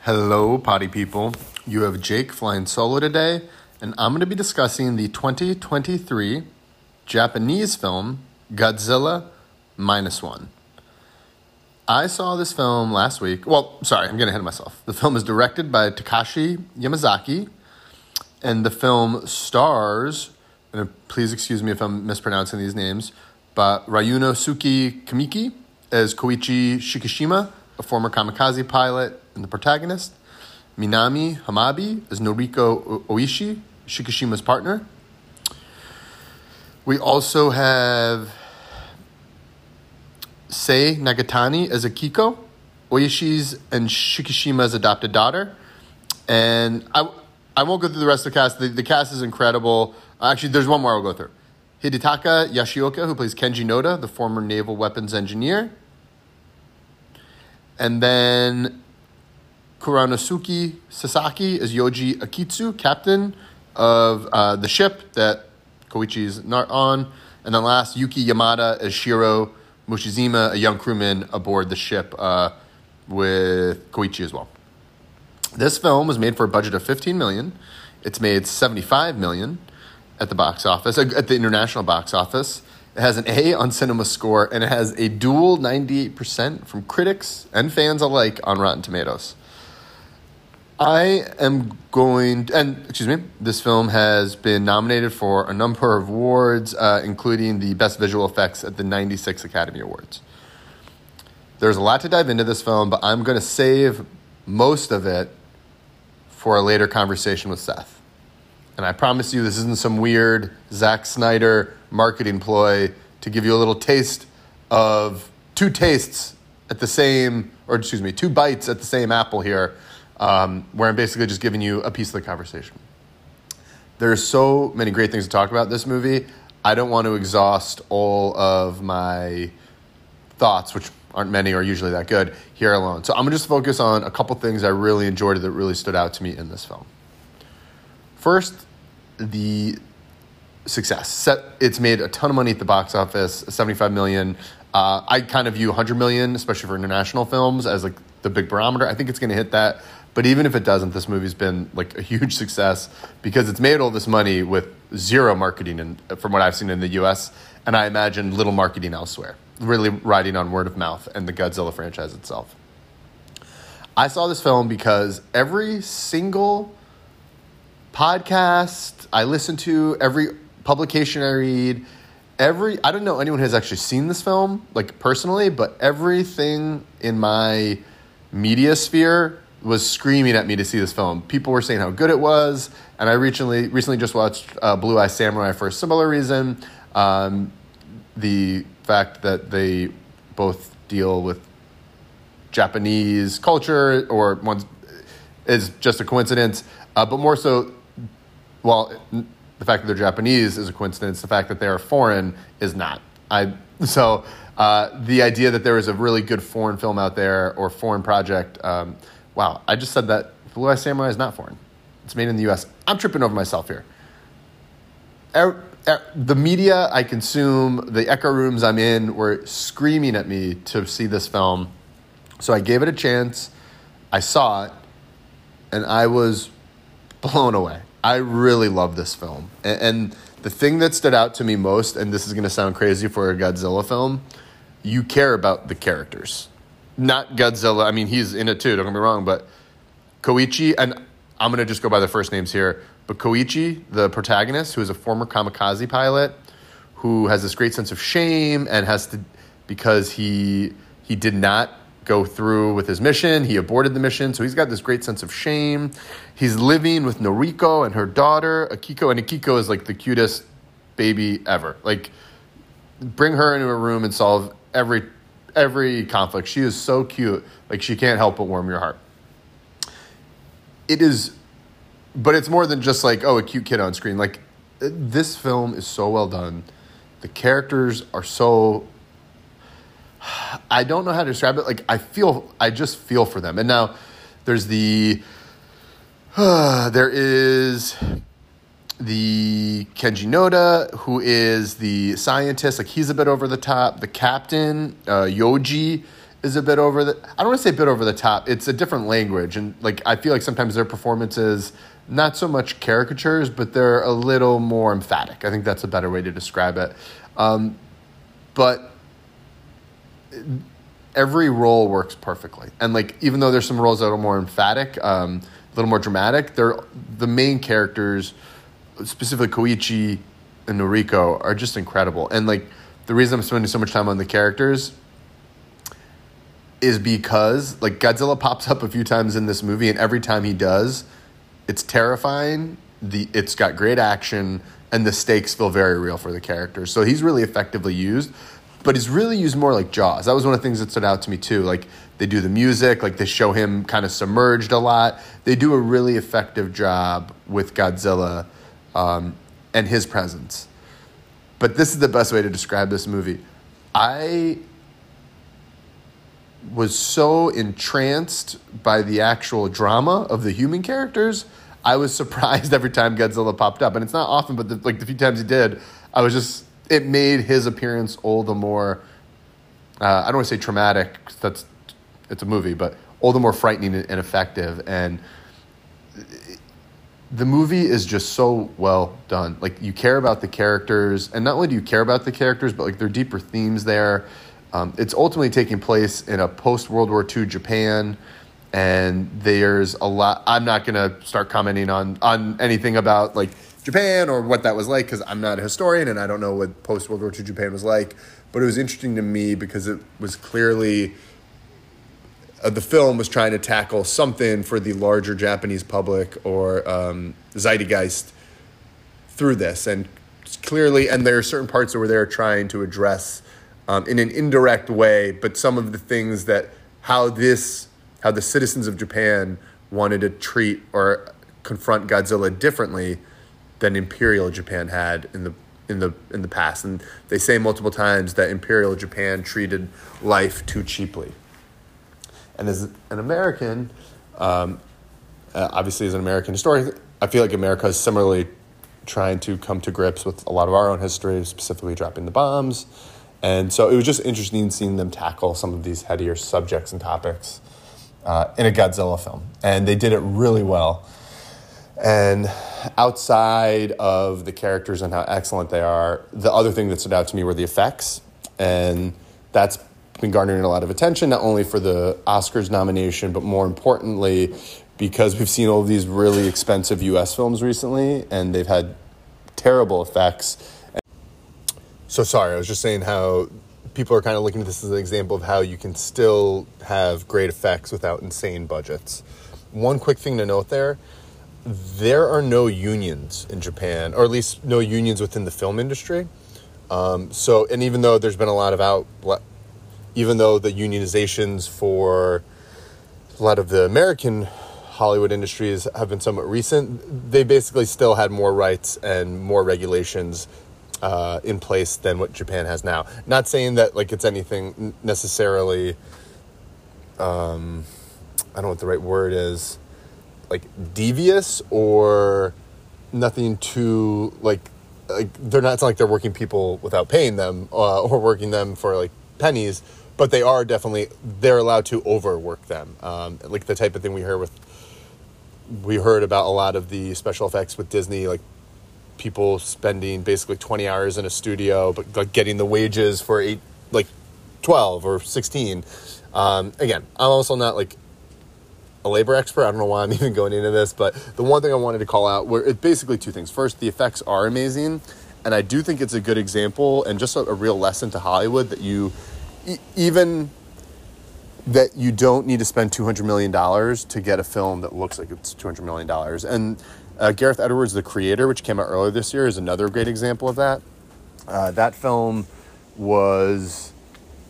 Hello, potty people. You have Jake flying solo today, and I'm going to be discussing the 2023 Japanese film Godzilla Minus One. I saw this film last week. Well, sorry, I'm getting ahead of myself. The film is directed by Takashi Yamazaki, and the film stars, and please excuse me if I'm mispronouncing these names, but Ryunosuke Kamiki as Koichi Shikishima, a former kamikaze pilot and the protagonist. Minami Hamabe as Noriko Oishi, Shikishima's partner. We also have Sei Nagatani as Akiko, Oishi's and Shikishima's adopted daughter. And I, I won't go through the rest of the cast. The, the cast is incredible. Actually, there's one more I'll go through. Hidetaka Yoshioka, who plays Kenji Noda, the former naval weapons engineer. And then Kuranosuke Sasaki is Yoji Akitsu, captain of uh, the ship that Koichi is not on. And then last, Yuki Yamada is Shiro Mushizima, a young crewman aboard the ship uh, with Koichi as well. This film was made for a budget of 15 million. It's made 75 million at the box office, uh, at the international box office. It has an A on Cinema Score, and it has a dual 98% from critics and fans alike on Rotten Tomatoes. I am going, and excuse me, this film has been nominated for a number of awards, uh, including the Best Visual Effects at the 96 Academy Awards. There's a lot to dive into this film, but I'm going to save most of it for a later conversation with Seth. And I promise you, this isn't some weird Zack Snyder marketing ploy to give you a little taste of two tastes at the same, or excuse me, two bites at the same apple here um, where I'm basically just giving you a piece of the conversation. There's so many great things to talk about this movie. I don't want to exhaust all of my thoughts, which aren't many or usually that good, here alone. So I'm going to just focus on a couple things I really enjoyed that really stood out to me in this film. First, the success. It's made a ton of money at the box office, 75 million. Uh, I kind of view 100 million, especially for international films, as like the big barometer. I think it's going to hit that. But even if it doesn't, this movie's been like a huge success because it's made all this money with zero marketing, in, from what I've seen in the U.S. And I imagine little marketing elsewhere, really riding on word of mouth and the Godzilla franchise itself. I saw this film because every single podcast I listen to, every publication I read, every I don't know anyone has actually seen this film like personally, but everything in my media sphere was screaming at me to see this film. People were saying how good it was, and I recently recently just watched uh, Blue Eye Samurai for a similar reason. Um, the fact that they both deal with Japanese culture, or one is just a coincidence, uh, but more so, well, the fact that they're Japanese is a coincidence. The fact that they are foreign is not. I so uh, the idea that there is a really good foreign film out there or foreign project. Um, Wow, I just said that Blue Eye Samurai is not foreign. It's made in the U.S. I'm tripping over myself here. Er, er, the media I consume, the echo rooms I'm in, were screaming at me to see this film. So I gave it a chance. I saw it, and I was blown away. I really love this film. And, and the thing that stood out to me most, and this is going to sound crazy for a Godzilla film, you care about the characters not Godzilla. I mean, he's in it too. Don't get me wrong, but Koichi, and I'm gonna just go by the first names here. But Koichi, the protagonist, who is a former kamikaze pilot, who has this great sense of shame and has to because he he did not go through with his mission. He aborted the mission, so he's got this great sense of shame. He's living with Noriko and her daughter Akiko, and Akiko is like the cutest baby ever. Like, bring her into a room and solve every every conflict. She is so cute. Like she can't help but warm your heart. It is, but it's more than just like oh a cute kid on screen. Like this film is so well done. The characters are so. I don't know how to describe it. Like I feel, I just feel for them. And now there's the. Uh, there is the Kenji Noda, who is the scientist, like he's a bit over the top. The captain, uh, Yoji, is a bit over the. I don't want to say a bit over the top. It's a different language, and like I feel like sometimes their performances, not so much caricatures, but they're a little more emphatic. I think that's a better way to describe it. Um, but every role works perfectly, and like even though there's some roles that are more emphatic, um, a little more dramatic, they're the main characters specifically Koichi and Noriko are just incredible. And like the reason I'm spending so much time on the characters is because like Godzilla pops up a few times in this movie and every time he does, it's terrifying. The it's got great action and the stakes feel very real for the characters. So he's really effectively used, but he's really used more like Jaws. That was one of the things that stood out to me too. Like they do the music, like they show him kind of submerged a lot. They do a really effective job with Godzilla um, and his presence. But this is the best way to describe this movie. I was so entranced by the actual drama of the human characters. I was surprised every time Godzilla popped up, and it's not often, but the, like the few times he did, I was just it made his appearance all the more. Uh, I don't want to say traumatic. That's it's a movie, but all the more frightening and effective. And the movie is just so well done. Like you care about the characters, and not only do you care about the characters, but like there are deeper themes there. Um, it's ultimately taking place in a post World War II Japan, and there's a lot. I'm not gonna start commenting on on anything about like Japan or what that was like because I'm not a historian and I don't know what post World War II Japan was like. But it was interesting to me because it was clearly uh, the film was trying to tackle something for the larger Japanese public or um, zeitgeist through this, and clearly, and there are certain parts where they're trying to address um, in an indirect way, but some of the things that how this how the citizens of Japan wanted to treat or confront Godzilla differently than Imperial Japan had in the in the in the past, and they say multiple times that Imperial Japan treated life too cheaply. And as an American, um, uh, obviously as an American historian, I feel like America is similarly trying to come to grips with a lot of our own history, specifically dropping the bombs. And so it was just interesting seeing them tackle some of these headier subjects and topics uh, in a Godzilla film. And they did it really well. And outside of the characters and how excellent they are, the other thing that stood out to me were the effects. And that's been garnering a lot of attention, not only for the Oscars nomination, but more importantly, because we've seen all these really expensive US films recently and they've had terrible effects. So, sorry, I was just saying how people are kind of looking at this as an example of how you can still have great effects without insane budgets. One quick thing to note there there are no unions in Japan, or at least no unions within the film industry. Um, so, and even though there's been a lot of out, even though the unionizations for a lot of the American Hollywood industries have been somewhat recent, they basically still had more rights and more regulations uh, in place than what Japan has now. Not saying that like it's anything necessarily. Um, I don't know what the right word is, like devious or nothing too like like they're not. It's not like they're working people without paying them uh, or working them for like pennies but they are definitely they're allowed to overwork them, um, like the type of thing we heard with we heard about a lot of the special effects with Disney, like people spending basically twenty hours in a studio, but like getting the wages for eight, like twelve or sixteen. Um, again, I'm also not like a labor expert. I don't know why I'm even going into this, but the one thing I wanted to call out were it's basically two things. First, the effects are amazing, and I do think it's a good example and just a, a real lesson to Hollywood that you even that you don't need to spend $200 million to get a film that looks like it's $200 million. And uh, Gareth Edwards, the creator, which came out earlier this year, is another great example of that. Uh, that film was,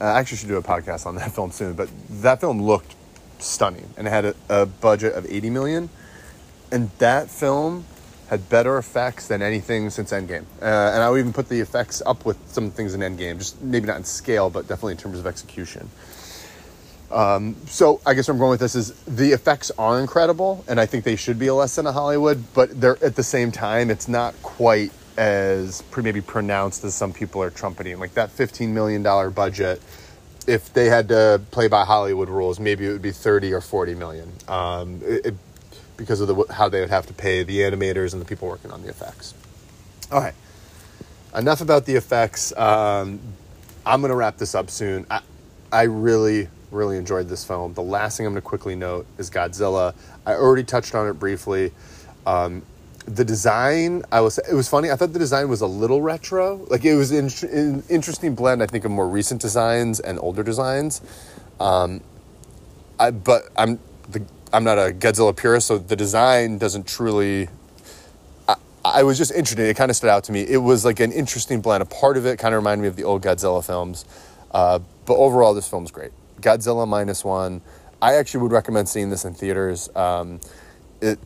uh, I actually should do a podcast on that film soon, but that film looked stunning and it had a, a budget of 80 million. And that film had better effects than anything since Endgame. Uh, and I would even put the effects up with some things in Endgame, just maybe not in scale, but definitely in terms of execution. Um, so I guess where I'm going with this is the effects are incredible, and I think they should be a lesson of Hollywood. But they're at the same time, it's not quite as maybe pronounced as some people are trumpeting. Like that 15 million dollar budget, if they had to play by Hollywood rules, maybe it would be 30 or 40 million. Um, it, it, because of the how they would have to pay the animators and the people working on the effects. All right, enough about the effects. Um, I'm gonna wrap this up soon. I, I really really enjoyed this film. The last thing I'm going to quickly note is Godzilla. I already touched on it briefly. Um, the design, I was it was funny. I thought the design was a little retro. Like it was an in, interesting blend. I think of more recent designs and older designs. Um, I but I'm the I'm not a Godzilla purist, so the design doesn't truly. I, I was just interested. It kind of stood out to me. It was like an interesting blend. A part of it kind of reminded me of the old Godzilla films, uh, but overall, this film's great. Godzilla minus one. I actually would recommend seeing this in theaters. Um, it,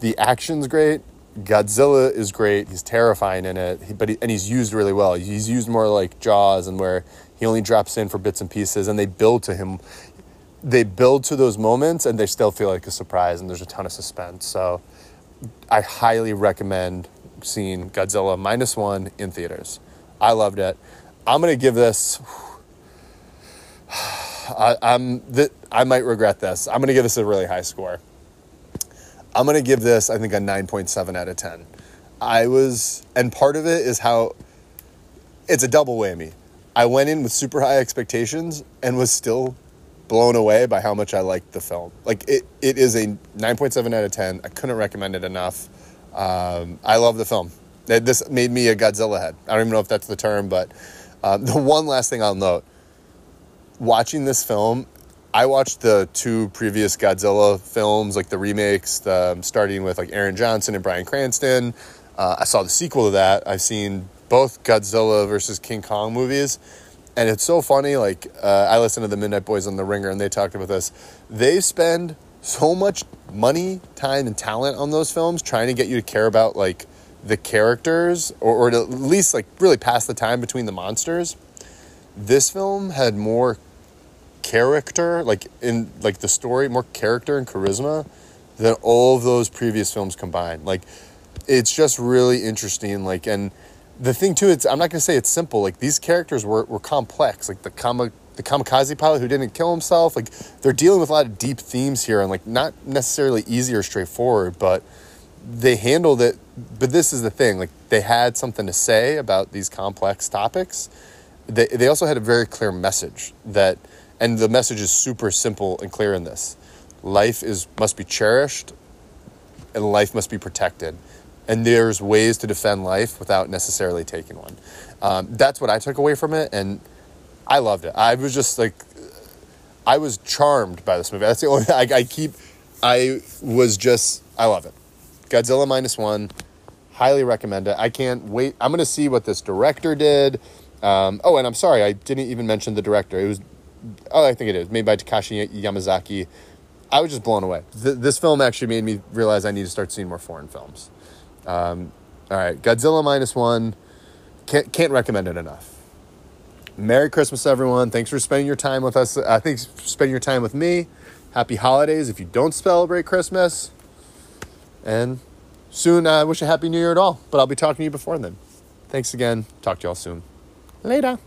the action's great. Godzilla is great. He's terrifying in it, but he, and he's used really well. He's used more like Jaws, and where he only drops in for bits and pieces, and they build to him. They build to those moments, and they still feel like a surprise, and there's a ton of suspense. So, I highly recommend seeing Godzilla minus one in theaters. I loved it. I'm gonna give this. I, am th- I might regret this. I'm going to give this a really high score. I'm going to give this, I think, a 9.7 out of 10. I was, and part of it is how it's a double whammy. I went in with super high expectations and was still blown away by how much I liked the film. Like it, it is a 9.7 out of 10. I couldn't recommend it enough. Um, I love the film. This made me a Godzilla head. I don't even know if that's the term, but um, the one last thing I'll note watching this film, I watched the two previous Godzilla films, like the remakes, the, um, starting with like Aaron Johnson and Bryan Cranston. Uh, I saw the sequel to that. I've seen both Godzilla versus King Kong movies. And it's so funny. Like, uh, I listened to the Midnight Boys on The Ringer and they talked about this. They spend so much money, time, and talent on those films trying to get you to care about like the characters or, or to at least like really pass the time between the monsters. This film had more character, like in like the story, more character and charisma than all of those previous films combined. Like it's just really interesting. Like and the thing too, it's I'm not gonna say it's simple. Like these characters were, were complex. Like the kama, the kamikaze pilot who didn't kill himself. Like they're dealing with a lot of deep themes here and like not necessarily easy or straightforward, but they handled it. But this is the thing. Like they had something to say about these complex topics. They they also had a very clear message that and the message is super simple and clear in this. Life is must be cherished and life must be protected. And there's ways to defend life without necessarily taking one. Um, that's what I took away from it, and I loved it. I was just like, I was charmed by this movie. That's the only I, I keep. I was just, I love it. Godzilla minus one, highly recommend it. I can't wait. I'm gonna see what this director did. Um, oh, and I'm sorry, I didn't even mention the director. It was oh, I think it is made by Takashi Yamazaki. I was just blown away. Th- this film actually made me realize I need to start seeing more foreign films. Um, all right, Godzilla minus one. Can't can't recommend it enough. Merry Christmas, everyone! Thanks for spending your time with us. Uh, thanks for spending your time with me. Happy holidays if you don't celebrate Christmas. And soon, I uh, wish a happy New Year at all. But I'll be talking to you before then. Thanks again. Talk to y'all soon. Later.